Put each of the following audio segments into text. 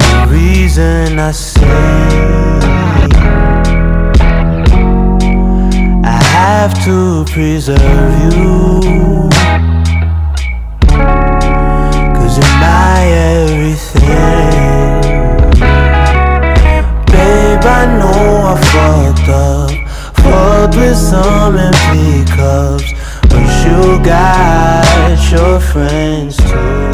The reason I say I have to preserve you. Cause you're my everything. Babe, I know I fucked up. Fucked with some empty cups. But you got friends too.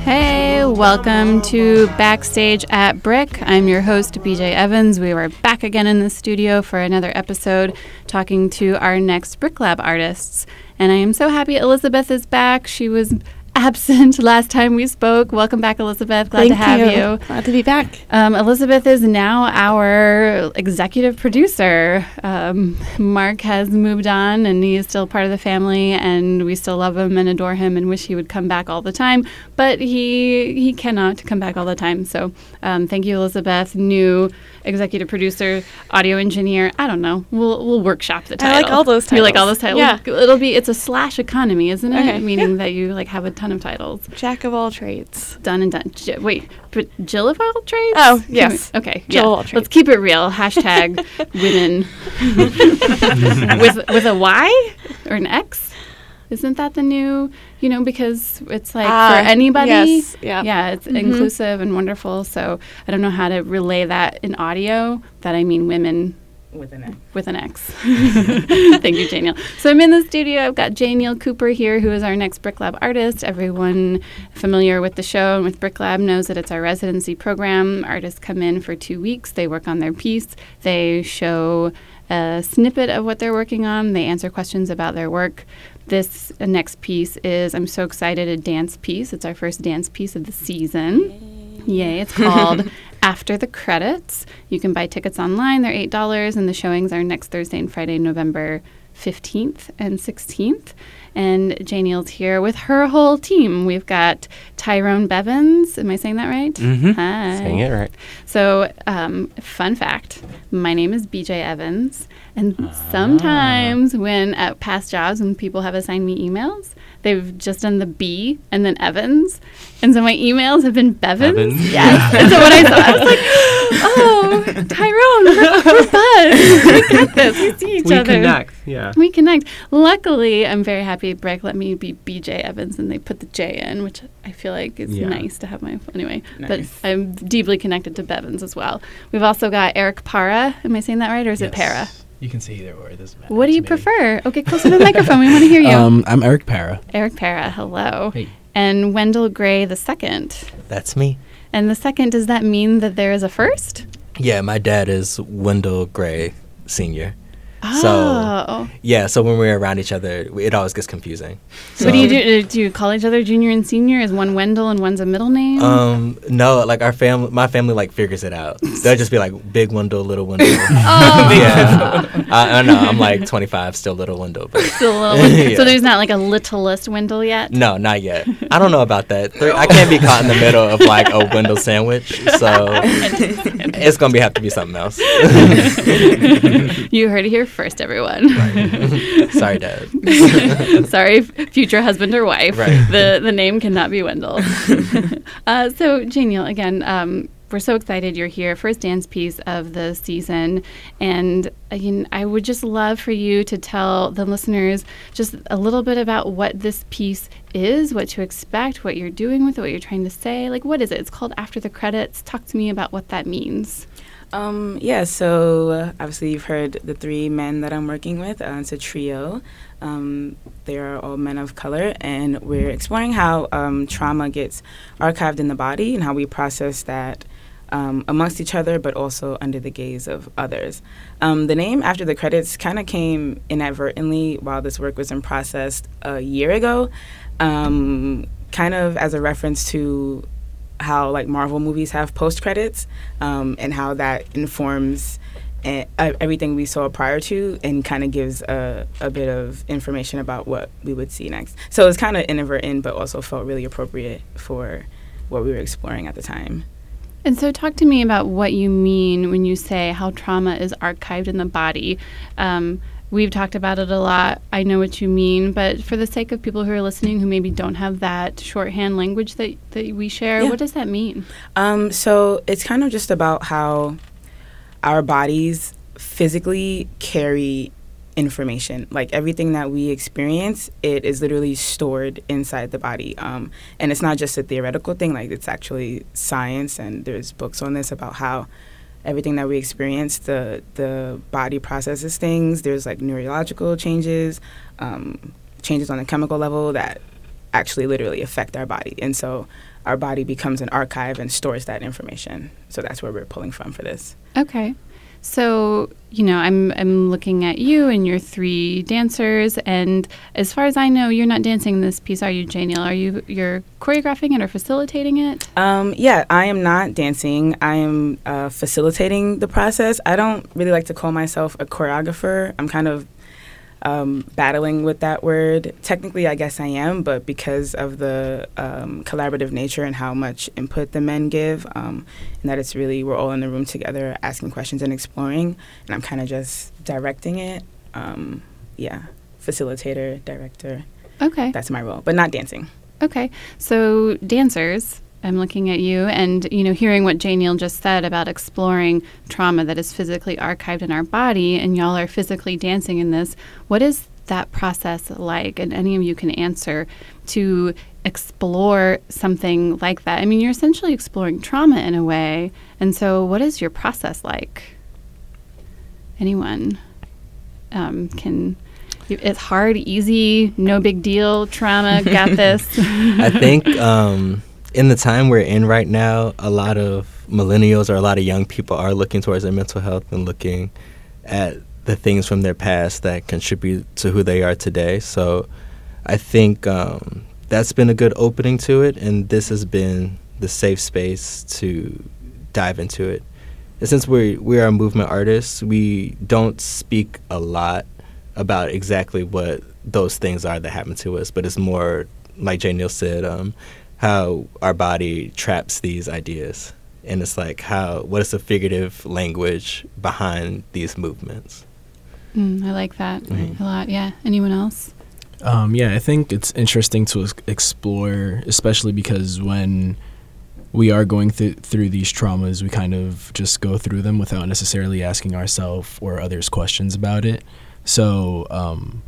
Hey, welcome to Backstage at BRIC. I'm your host, BJ Evans. We are back again in the studio for another episode talking to our next BRIC Lab artists. And I am so happy Elizabeth is back. She was absent last time we spoke. Welcome back, Elizabeth. Glad to have you. Glad to be back. Um, Elizabeth is now our executive producer. Um, Mark has moved on and he is still part of the family, and we still love him and adore him and wish he would come back all the time. But he he cannot come back all the time. So um, thank you, Elizabeth. New executive producer, audio engineer. I don't know. We'll we'll workshop the title. I like all those titles. You like all those titles? Yeah. It'll be it's a slash economy, isn't it? Okay. Meaning that you like have a ton of titles. Jack of all trades. Done and done. J- wait, but Jill of all trades? Oh, Can we- yes. okay. Jill yeah. of all Let's keep it real. Hashtag women with with a Y or an X. Isn't that the new? You know, because it's like Ah, for anybody. yes, yeah. Yeah, it's Mhm. inclusive and wonderful. So I don't know how to relay that in audio. That I mean women with an X. with an X. Thank you, Janiel. So I'm in the studio. I've got Janiel Cooper here, who is our next BRIC Lab artist. Everyone familiar with the show and with BRIC Lab knows that it's our residency program. Artists come in for two weeks. They work on their piece. They show a snippet of what they're working on. They answer questions about their work. This next piece is, I'm so excited, a dance piece. It's our first dance piece of the season. Yay. It's called After the Credits. You can buy tickets online. They're $8, and the showings are next Thursday and Friday, November 15th and 16th. And Janiel's here with her whole team. We've got Tyrone Bevins. Am I saying that right? Mhm. Hi. Saying it right. So, um, fun fact my name is BJ Evans. And sometimes when at past jobs, when people have assigned me emails, they've just done the B and then Evans. And so my emails have been Bevins. Bevins? Yes. and so when I saw I was like, oh, Tyrone, we're, we're buds. We got this. We see each we other. connect. Yeah. We connect. Luckily, I'm very happy BRIC let me be BJ Evans and they put the J in, which I feel like is Yeah. nice to have my anyway. Nice. But I'm deeply connected to Bevins as well. We've also got Eric Para. Am I saying that right, or is it Para? You can say either or. It doesn't matter. What do you me. prefer? Okay, close to the microphone. We want to hear you. Um, I'm Eric Para. Eric Para. Hello. Hey. And Wendell Gray the second. That's me. And the second, does that mean that there is a first? Yeah, my dad is Wendell Gray Senior. Oh. So yeah, so when we're around each other, it always gets confusing. So, what do you do? Do you call each other junior and senior? Is one Wendell and one's a middle name? Um, no, like our family, my family like figures it out. They'll just be like big Wendell, little Wendell. oh. yeah, I, I know. I'm like 25, still little Wendell, but Still little- Yeah. So there's not like a littlest Wendell yet? no, not yet. I don't know about that. There- I can't be caught in the middle of like a Wendell sandwich, so it's gonna be have to be something else. you heard it here first, everyone. Sorry, Dad. Sorry, future husband or wife. Right. The the name cannot be Wendell. uh, so, Janiel, again, um, we're so excited you're here. First dance piece of the season, and I would just love for you to tell the listeners just a little bit about what this piece is, what to expect, what you're doing with it, what you're trying to say. Like, what is it? It's called After the Credits. Talk to me about what that means. Um, yeah, so uh, obviously you've heard the three men that I'm working with. Uh, it's a trio. Um, they are all men of color, and we're exploring how um, trauma gets archived in the body and how we process that um, amongst each other, but also under the gaze of others. Um, the name After the Credits kind of came inadvertently while this work was in process a year ago, um, kind of as a reference to how like Marvel movies have post credits um, and how that informs everything we saw prior to and kind of gives a, a bit of information about what we would see next. So it's kind of inadvertent, but also felt really appropriate for what we were exploring at the time. And so, talk to me about what you mean when you say how trauma is archived in the body. Um, We've talked about it a lot. I know what you mean, but for the sake of people who are listening who maybe don't have that shorthand language that, that we share, Yeah. what does that mean? Um, so it's kind of just about how our bodies physically carry information. Like everything that we experience, it is literally stored inside the body. Um, and it's not just a theoretical thing, like it's actually science, and there's books on this about how everything that we experience, the, the body processes things. There's like neurological changes, um, changes on a chemical level that actually literally affect our body. And so our body becomes an archive and stores that information. So that's where we're pulling from for this. Okay. So, you know, I'm I'm looking at you and your three dancers and as far as I know, you're not dancing in this piece, are you, Janiel? Are you you're choreographing it or facilitating it? Um, yeah, I am not dancing. I am uh, facilitating the process. I don't really like to call myself a choreographer. I'm kind of um, battling with that word. Technically, I guess I am, but because of the um, collaborative nature and how much input the men give, um, and that it's really we're all in the room together asking questions and exploring, and I'm kind of just directing it. Um, yeah, facilitator, director. Okay. That's my role, but not dancing. Okay. So, dancers, I'm looking at you and, you know, hearing what Janiel just said about exploring trauma that is physically archived in our body, and y'all are physically dancing in this. What is that process like? And any of you can answer to explore something like that. I mean, you're essentially exploring trauma in a way. And so, what is your process like? Anyone um, can. It's hard, easy, no big deal, trauma, got this. I think um, in the time we're in right now, a lot of millennials or a lot of young people are looking towards their mental health and looking at the things from their past that contribute to who they are today. So I think um, that's been a good opening to it, and this has been the safe space to dive into it. And since we we are movement artists, we don't speak a lot about exactly what those things are that happen to us, but it's more like Janiel said, um, how our body traps these ideas, and it's like how what is the figurative language behind these movements. Mm, I like that Mhm. a lot. Yeah. Anyone else? Um, yeah, I think it's interesting to explore, especially because when we are going th- through these traumas, we kind of just go through them without necessarily asking ourselves or others questions about it. So, um,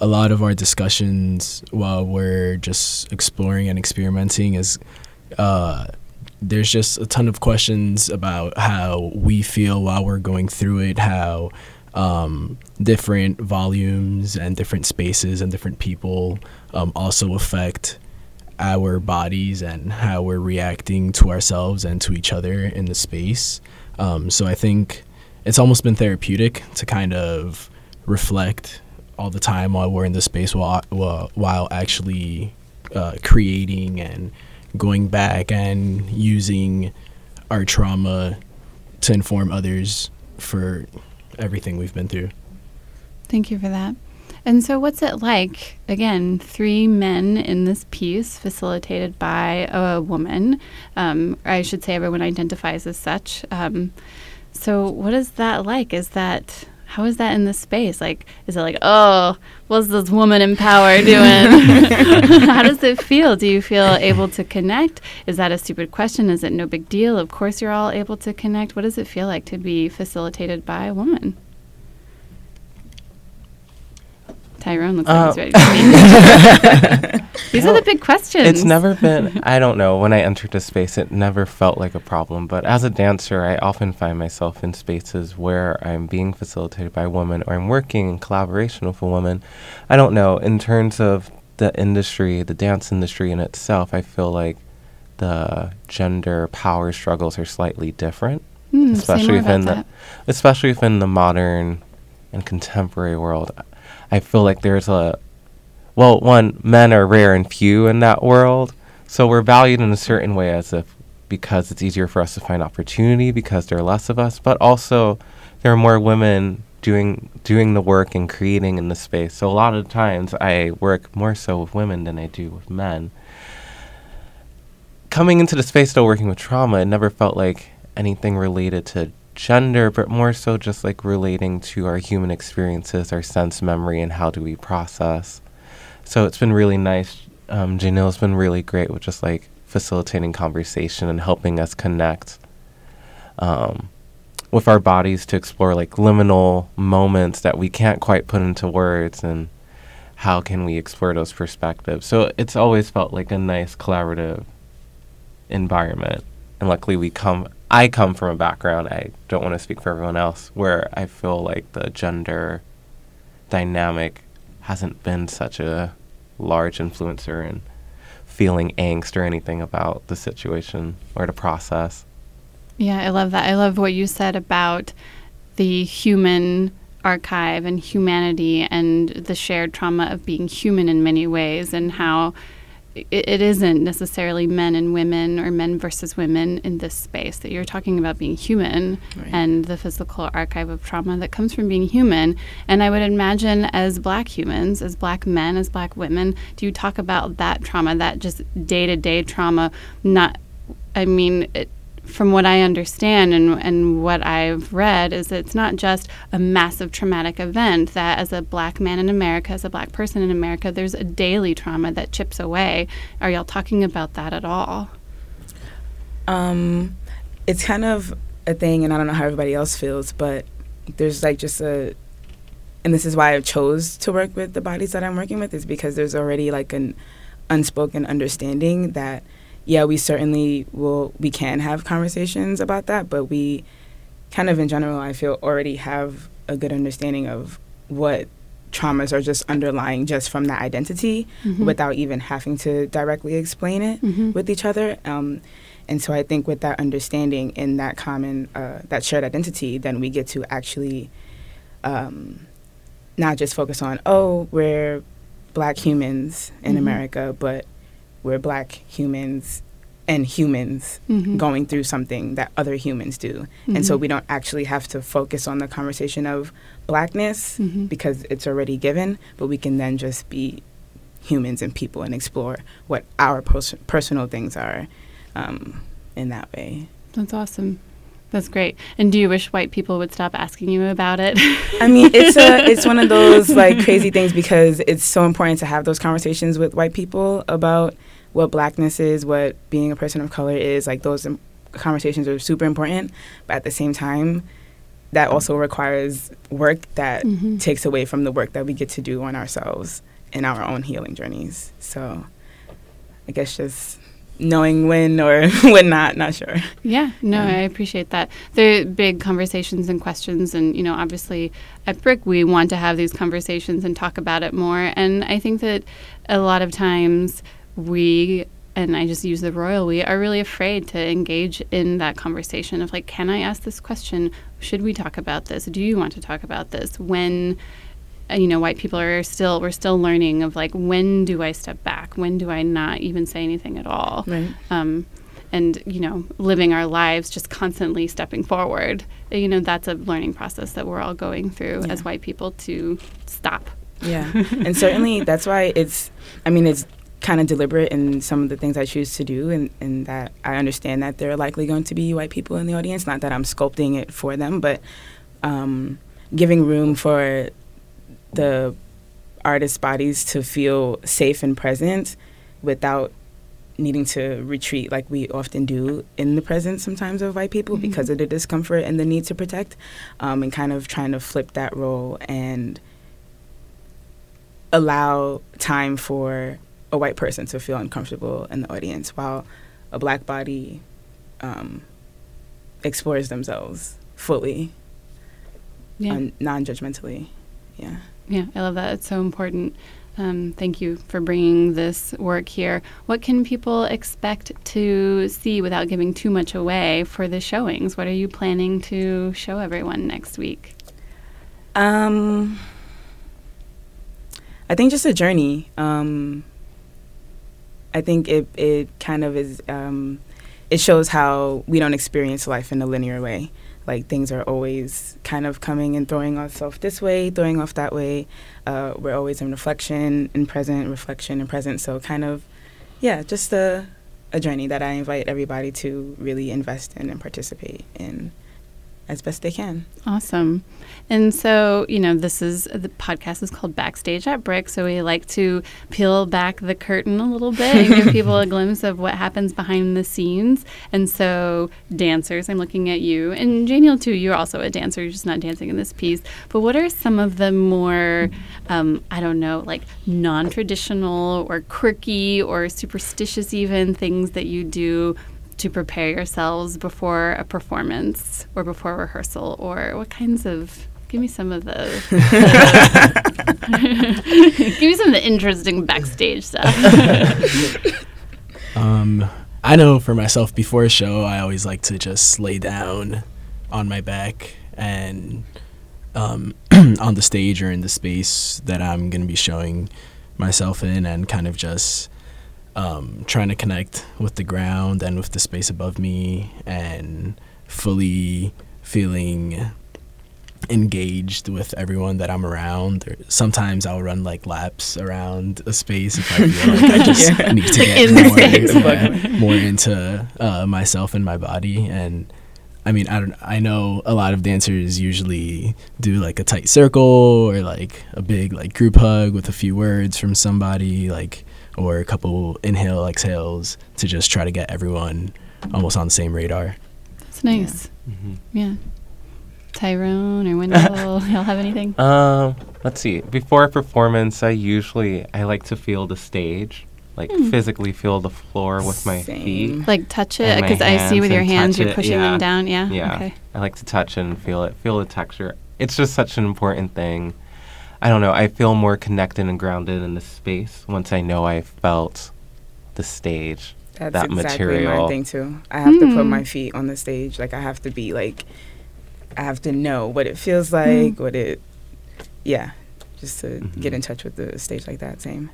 a lot of our discussions while we're just exploring and experimenting is uh, there's just a ton of questions about how we feel while we're going through it, how um, different volumes and different spaces and different people um, also affect our bodies and how we're reacting to ourselves and to each other in the space. Um, so I think it's almost been therapeutic to kind of reflect all the time while we're in the space while while, actually uh, creating and going back and using our trauma to inform others for everything we've been through. Thank you for that. And so, what's it like? Again, three men in this piece, facilitated by a woman. Um, I should say, everyone identifies as such. Um, so, what is that like? Is that how is that in this space? Like, is it like, oh, what's this woman in power doing? how does it feel? Do you feel able to connect? Is that a stupid question? Is it no big deal? Of course, you're all able to connect. What does it feel like to be facilitated by a woman? Tyrone looks like he's Uh, ready to speak. These are the big questions. It's never been, I don't know, when I entered a space, it never felt like a problem. But as a dancer, I often find myself in spaces where I'm being facilitated by a woman or I'm working in collaboration with a woman. I don't know, in terms of the industry, the dance industry in itself, I feel like the gender power struggles are slightly different, say especially within the, especially within the modern and contemporary world. I feel like there's a well, one, men are rare and few in that world, so we're valued in a certain way as if because it's easier for us to find opportunity because there are less of us, but also there are more women doing doing the work and creating in the space. So a lot of times I work more so with women than I do with men. Coming into the space still working with trauma, it never felt like anything related to gender, but more so just like relating to our human experiences, our sense memory, and how do we process. So it's been really nice. Um, Janiel's been really great with just like facilitating conversation and helping us connect um, with our bodies to explore like liminal moments that we can't quite put into words and how can we explore those perspectives. So it's always felt like a nice collaborative environment. And luckily we come I come from a background, I don't want to speak for everyone else, where I feel like the gender dynamic hasn't been such a large influencer in feeling angst or anything about the situation or the process. Yeah, I love that. I love what you said about the human archive and humanity and the shared trauma of being human in many ways and how it, it isn't necessarily men and women or men versus women in this space that you're talking about being human Right. and the physical archive of trauma that comes from being human and i would imagine as black humans as black men as black women do you talk about that trauma that just day-to-day trauma not i mean it, from what I understand and, and what I've read, is it's not just a massive traumatic event, that as a black man in America, as a black person in America, there's a daily trauma that chips away. Are y'all talking about that at all? Um, it's kind of a thing, and I don't know how everybody else feels, but there's like just a, and this is why I chose to work with the bodies that I'm working with, is because there's already like an unspoken understanding that, yeah, we certainly will, we can have conversations about that, but we kind of in general, I feel already have a good understanding of what traumas are just underlying just from that identity Mhm. without even having to directly explain it Mhm. with each other. Um, and so I think with that understanding and that common, uh, that shared identity, then we get to actually um, not just focus on, oh, we're black humans in Mhm. America, but we're black humans and humans Mhm. going through something that other humans do. And so Mhm. we don't actually have to focus on the conversation of blackness Mhm. because it's already given, but we can then just be humans and people and explore what our pers- personal things are um, in that way. That's awesome. That's great. And do you wish white people would stop asking you about it? I mean, it's a it's one of those like crazy things because it's so important to have those conversations with white people about what blackness is, what being a person of color is. Like those um, conversations are super important, but at the same time, that also requires work that Mhm. takes away from the work that we get to do on ourselves in our own healing journeys. So, I guess just knowing when or when not, not sure. Yeah, no, Yeah. I appreciate that. They're big conversations and questions, and you know, obviously at BRIC we want to have these conversations and talk about it more. And I think that a lot of times we, and I just use the royal we, are really afraid to engage in that conversation of like, can I ask this question? Should we talk about this? Do you want to talk about this? When uh, you know, white people are still we're still learning of like when do I step back? When do I not even say anything at all? Right. um, and you know living our lives just constantly stepping forward you know that's a learning process that we're all going through Yeah. as white people to stop Yeah, and certainly that's why it's. I mean, it's kind of deliberate in some of the things I choose to do, and, and that I understand that there are likely going to be white people in the audience. Not that I'm sculpting it for them, but um, giving room for the artists' bodies to feel safe and present without needing to retreat like we often do in the presence sometimes of white people Mhm. because of the discomfort and the need to protect um, and kind of trying to flip that role and allow time for a white person to feel uncomfortable in the audience while a black body um, explores themselves fully yeah. non-judgmentally. Yeah yeah i love that it's so important um, thank you for bringing this work here what can people expect to see without giving too much away for the showings what are you planning to show everyone next week Um, I think just a journey. Um, I think it it kind of is. Um, it shows how we don't experience life in a linear way. Like things are always kind of coming and throwing off this way, throwing off that way. Uh, we're always in reflection and present, reflection and present. So kind of, yeah, just a a journey that I invite everybody to really invest in and participate in. As best they can. Awesome. And so, you know, this is the podcast is called Backstage at BRIC. So we like to peel back the curtain a little bit and give people a glimpse of what happens behind the scenes. And so, dancers, I'm looking at you, and Janiel too. You're also a dancer. You're just not dancing in this piece. But what are some of the more, um, I don't know, like non-traditional or quirky or superstitious even things that you do? To prepare yourselves before a performance or before rehearsal or what kinds of give me some of the give me some of the interesting backstage stuff. Um i know for myself before a show i always like to just lay down on my back and um, on the stage or in the space that i'm going to be showing myself in and kind of just um, trying to connect with the ground and with the space above me and fully feeling engaged with everyone that I'm around. Or sometimes I'll run like laps around a space if I feel like I just yeah. need to get more, yeah, more into uh, myself and my body. And I mean, I don't. I know a lot of dancers usually do like a tight circle or like a big like group hug with a few words from somebody. Like or a couple inhale exhales to just try to get everyone almost on the same radar. That's nice. Yeah. Mm-hmm. yeah. Tyrone or Wendell, y'all have anything? Um, let's see. Before a performance, I usually I like to feel the stage, like mm. physically feel the floor with my Same. feet, like touch it because I see with your hands you're pushing yeah. them down. Yeah. Yeah. Okay. I like to touch and feel it, feel the texture. It's just such an important thing I don't know. I feel more connected and grounded in the space once I know I felt the stage. That's that exactly material. my thing too. I have mm. to put hmm. my feet on the stage. Like I have to be like, I have to know what it feels like. Mm. What it, yeah, just to mm-hmm. get in touch with the stage like that. Same.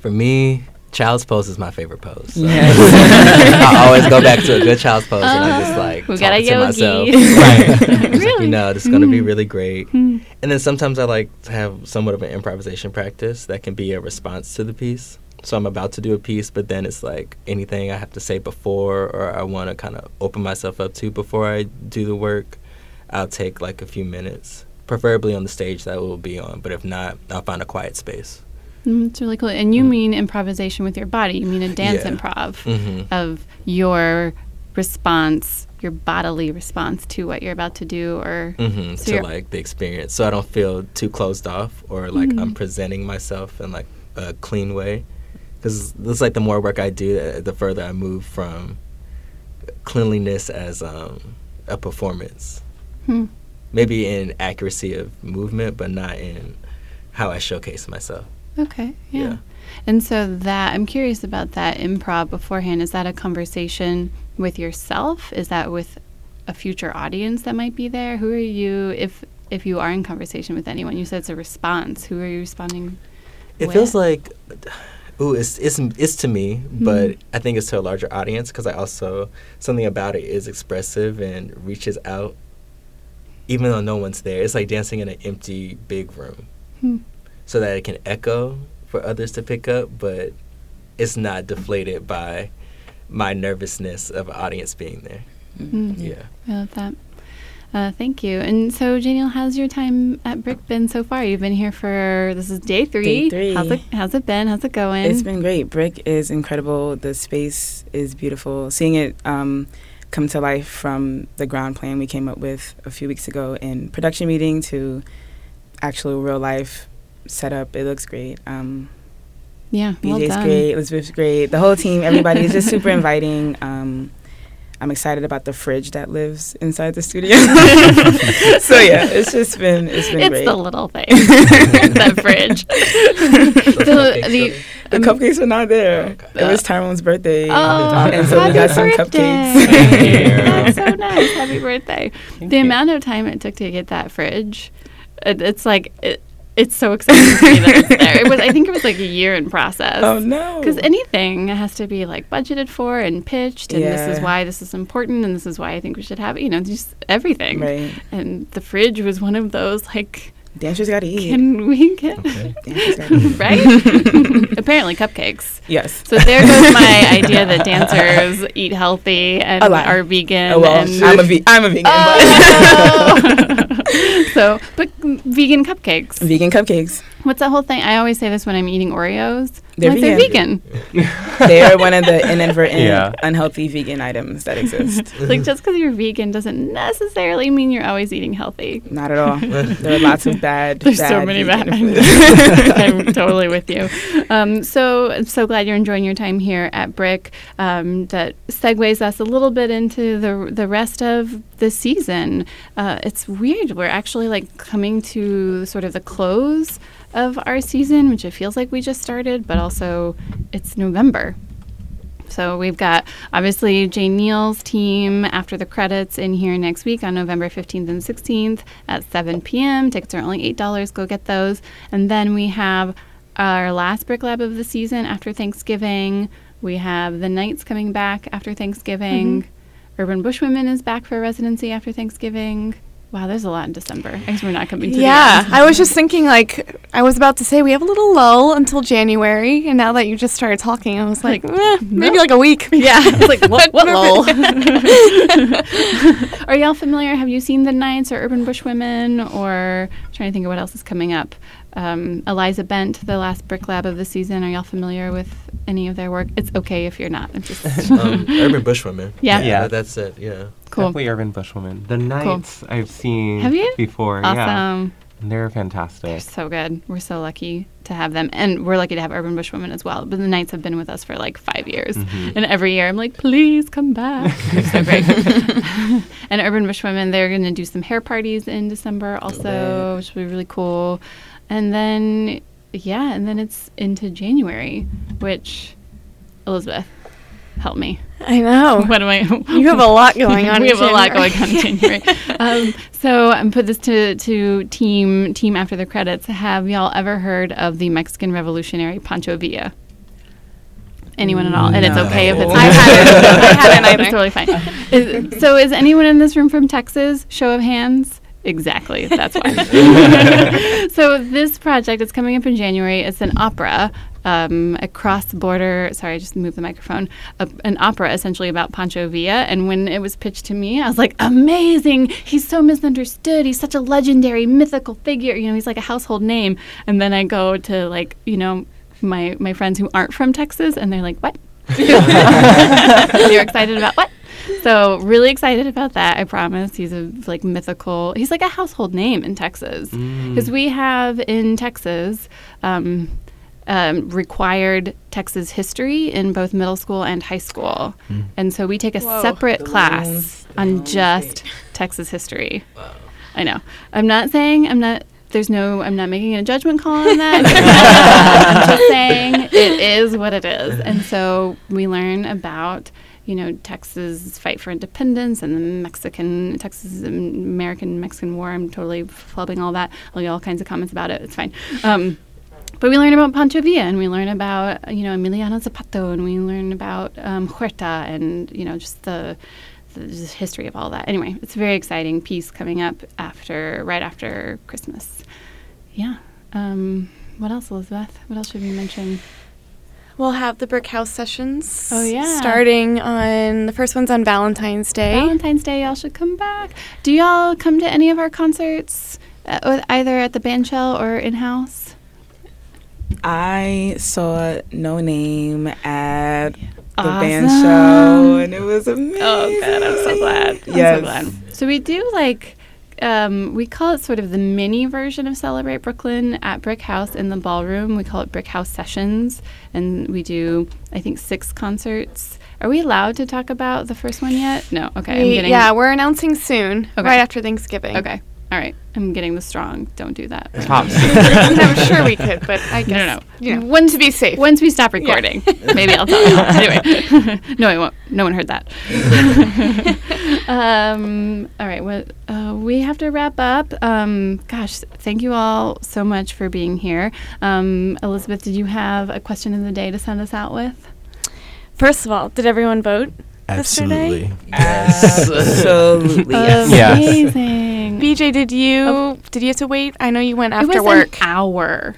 For me, child's pose is my favorite pose. So. Yes. I always go back to a good child's pose, uh, and I'm just like we got a yogi. myself. right. really? Like, you know, this is gonna be mm. really great. Mm. And then sometimes I like to have somewhat of an improvisation practice that can be a response to the piece. So I'm about to do a piece, but then it's like anything I have to say before, or I want to kind of open myself up to before I do the work. I'll take like a few minutes, preferably on the stage that we'll be on. But if not, I'll find a quiet space. Mm, it's really cool. And you mm. mean improvisation with your body. You mean a dance yeah. improv mm-hmm. of your response, your bodily response to what you're about to do or mm-hmm. so to like the experience. So I don't feel too closed off or like mm-hmm. I'm presenting myself in like a clean way. Because it's like the more work I do, the further I move from cleanliness as um, a performance. Hmm. Maybe in accuracy of movement, but not in how I showcase myself. Okay. Yeah. yeah. And so that I'm curious about that improv beforehand. Is that a conversation with yourself? Is that with a future audience that might be there? Who are you if if you are in conversation with anyone? You said it's a response. Who are you responding? It with? feels like ooh, it's it's it's to me, mm-hmm. but I think it's to a larger audience because I also something about it is expressive and reaches out, even though no one's there. It's like dancing in an empty big room. Hmm so that it can echo for others to pick up, but it's not deflated by my nervousness of an audience being there. Mm-hmm. Yeah. I love that. Uh, thank you. And so, Janiel, how's your time at BRIC been so far? You've been here for this is day three. Day three. How's it How's it been? How's it going? It's been great. BRIC is incredible. The space is beautiful. Seeing it um, come to life from the ground plan we came up with a few weeks ago in production meeting to actual real life setup. It looks great. Um, yeah, BJ's well great. Elizabeth's great. The whole team, everybody is just super inviting. Um, I'm excited about the fridge that lives inside the studio. so yeah, it's just been it's been it's great. the little thing, that fridge. the, the, the um, cupcakes are not there. Okay. It was Tyrone's birthday, oh, and so we got some cupcakes. That's so nice. Happy birthday! Thank the you. amount of time it took to get that fridge, it, it's like it, it's so exciting to me that it's there. It was, I think, it was like a year in process. Oh no! Because anything has to be like budgeted for and pitched, and yeah. this is why this is important, and this is why I think we should have it. You know, just everything. Right. And the fridge was one of those like Dancers gotta eat. Can we get Dancers right? Apparently, cupcakes. Yes. So there goes my idea that dancers eat healthy and are vegan. Oh, well, and I'm a ve- I'm a vegan, Oh. so, but vegan cupcakes. vegan cupcakes. What's that whole thing? I always say this when I'm eating Oreos. They're I'm like, vegan. They're vegan. They are one of the inadvertent Yeah. unhealthy vegan items that exist. like just because you're vegan doesn't necessarily mean you're always eating healthy. Not at all. There are lots of bad. There's bad so many bad. vegan foods. I'm totally with you. Um, so I'm so glad you're enjoying your time here at BRIC. Um, that segues us a little bit into the the rest of the season. Uh, it's weird. We're actually like coming to sort of the close of our season, which it feels like we just started, but also it's November. So we've got obviously Janiel's team after the credits in here next week on November 15th and 16th at 7 p.m. Tickets are only $8. Go get those. And then we have our last BRIC Lab of the season after Thanksgiving. We have the Knights coming back after Thanksgiving. Mm-hmm. Urban Bush Women is back for residency after Thanksgiving. Wow, there's a lot in December. I guess we're not coming to Yeah, the end. I was just thinking like I was about to say we have a little lull until January, and now that you just started talking, I was like, Like, eh, maybe like a week. Yeah, it's like what? What lol? Are y'all familiar? Have you seen the Knights or Urban Bush Women? Or I'm trying to think of what else is coming up. Um, Eliza Bent, the last BRIC Lab of the season. Are y'all familiar with any of their work? It's okay if you're not. I'm just um, Urban Bush Women. Yeah. Yeah. that- that's it. Yeah. Cool. Definitely Urban Bushwoman. The Knights I've seen Have you? before. Yeah. Awesome. And They're fantastic. They're so good. We're so lucky to have them, and we're lucky to have Urban Bush Women as well. But the Knights have been with us for like five years, Mhm. and every year I'm like, please come back. They're so great. and Urban Bush Women, they're going to do some hair parties in December also, Lit. which will be really cool. And then, yeah, and then it's into January, which Elizabeth, help me. I know. What am I? You have a lot going on. we in have a lot going on in January. um, so I'm put this to to team team after the credits. Have y'all ever heard of the Mexican Revolutionary Pancho Villa? Anyone at all? And it's okay if it's I haven't. I haven't It's either. totally fine. Is, so is anyone in this room from Texas? Show of hands. Exactly. That's why. so this project is coming up in January. It's an opera, um, a cross-border. Sorry, I just moved the microphone. A, an opera essentially about Pancho Villa. And when it was pitched to me, I was like, amazing! He's so misunderstood. He's such a legendary, mythical figure. You know, he's like a household name. And then I go to like, you know, my my friends who aren't from Texas, and they're like, what? You're excited about what? So really excited about that. I promise. He's a like mythical. He's like a household name in Texas Mm. because we have in Texas um, um, required Texas history in both middle school and high school, and so we take a Whoa. separate The class loans, on loans, just Texas history. I know. I'm not saying I'm not. There's no. I'm not making a judgment call on that. I'm just saying it is what it is, and so we learn about you know Texas fight for independence and the Mexican Texas American Mexican War. I'm totally flubbing all that. I'll get all kinds of comments about it. It's fine. Um, but we learn about Pancho Villa and we learn about you know Emiliano Zapata and we learn about um, Huerta and you know just the the just history of all that. Anyway, it's a very exciting piece coming up after right after Christmas. Yeah. Um, what else, Elizabeth? What else should we mention? We'll have the BRIC house sessions. Oh, yeah. Starting on the first one's on Valentine's Day. Valentine's Day, y'all should come back. Do y'all come to any of our concerts, uh, either at the band shell or in house? I saw Noname at the band show, and it was amazing. Oh, God, I'm so glad. I'm so glad. So we do like, um, we call it sort of the mini version of Celebrate Brooklyn at BRIC House in the ballroom. We call it BRIC House Sessions, and we do, I think, six concerts. Are we allowed to talk about the first one yet? No. Okay. I'm We- getting. yeah, we're announcing soon, Okay. right after Thanksgiving. Okay. All right. I'm getting the strong. Don't do that. Top I'm sure we could, but I guess No, no, no. you know, Once to be safe. Once we stop recording, maybe I'll tell you. Anyway, no, I won't. No one heard that. um, all right, what uh, we have to wrap up. Um, gosh, thank you all so much for being here. Um, Elizabeth, did you have a question of the day to send us out with? First of all, did everyone vote? yesterday? Absolutely. Yes. Absolutely. yes. Amazing. BJ, did you did you have to wait? I know you went after it was work. an hour.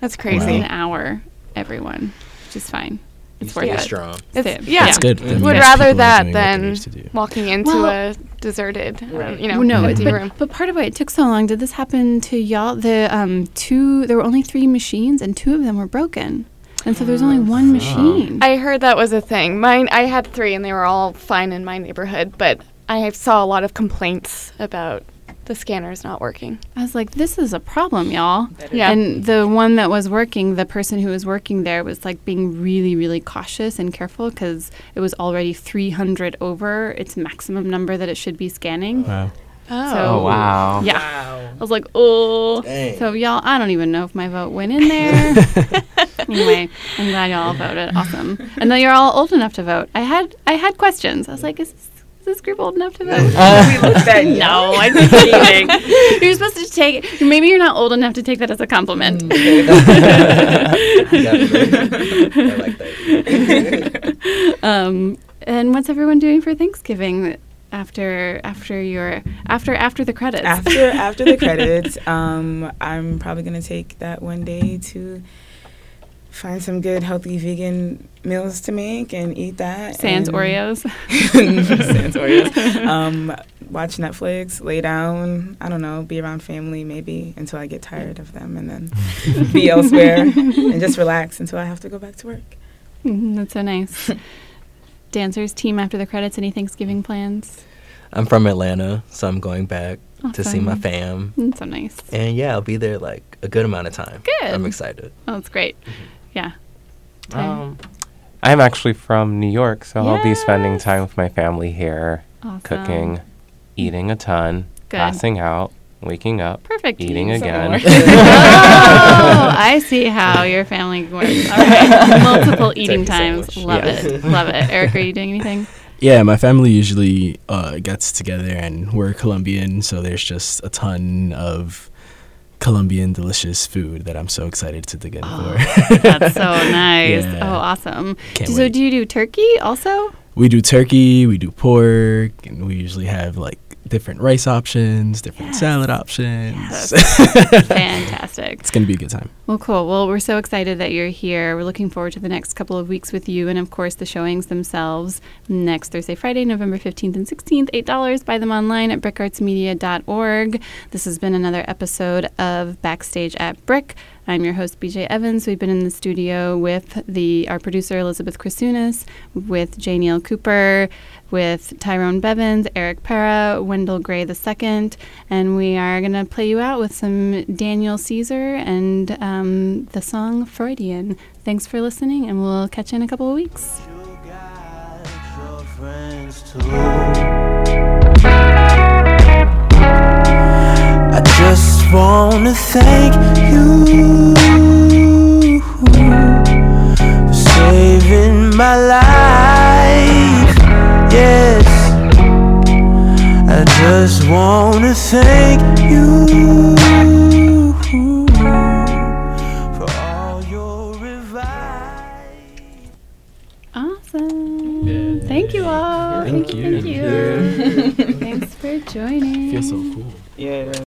That's It was crazy. an hour, everyone, which is fine. It's worth Stay it. strong. It's, Same. yeah, It's good. Would That Would rather that doing what they than need to do. walking into Well- a deserted, uh, Right. you know, Well, no, empty but, room. but part of why it took so long, did this happen to y'all? The um, two, there were only three machines, and two of them were broken, and so there's only one machine. I heard that was a thing. Mine, I had three, and they were all fine in my neighborhood. But I saw a lot of complaints about the scanners not working. I was like, this is a problem, y'all. Yeah. And the one that was working, the person who was working there was like being really, really cautious and careful because it was already 300 over its maximum number that it should be scanning. Wow. Oh, So- Oh wow. Yeah. I was like, oh. Dang. So, y'all, I don't even know if my vote went in there. anyway, I'm glad y'all voted. Awesome. And then you're all old enough to vote. I had I had questions. I was like, is this, is this group old enough to vote? we looked at no, I'm just kidding. you're supposed to take, maybe you're not old enough to take that as a compliment. Definitely. I like that. um, and what's everyone doing for Thanksgiving after after your after after the credits? after after the credits, um, I'm probably gonna take that one day to find some good healthy vegan meals to make and eat that. Sans and- Oreos. Sans Oreos. Um, watch Netflix, lay down. I don't know, be around family maybe until I get tired of them, and then be elsewhere and just relax until I have to go back to work. Mhm, That's so nice. Dancers team after the credits. Any Thanksgiving plans? I'm from Atlanta, so I'm going back to see my fam. Mm, So nice. And yeah, I'll be there like a good amount of time. Good. I'm excited. Oh, that's great. Yeah. Um, I'm actually from New York, so I'll be spending time with my family here, Awesome. cooking, eating a ton, Good. passing out, waking up, Perfect. eating So again. oh, I see how your family works. All right. Multiple eating times. sandwich. Love Yes. it. Love it. Eric, are you doing anything? Yeah, my family usually uh, gets together, and we're Colombian, so there's just a ton of Colombian delicious food that I'm so excited to dig in Oh, for. That's so nice. Yeah. Oh, awesome. Can't so, wait. do you do turkey also? we do turkey, we do pork, and we usually have like different rice options, different Yes. salad options. Fantastic. it's gonna be a good time. Well, cool. Well, we're so excited that you're here. We're looking forward to the next couple of weeks with you and, of course, the showings themselves next Thursday, Friday, November 15th and 16th. $8. Buy them online at bricartsmedia.org. This has been another episode of Backstage at BRIC. I'm your host, BJ Evans. We've been in the studio with the our producer, Elizabeth Krasunas, with Janiel Cooper, with Tyrone Bevins, Eric Para, Wendell Gray II, and we are going to play you out with some Daniel Caesar and um, the song Freudian. Thanks for listening, and we'll catch you in a couple of weeks. I just wanna thank you for saving my life. Yes, I just wanna thank you for all your advice. Awesome. Thank you all. Thank you. Thank you. Thanks for joining. Feels so cool. Yeah.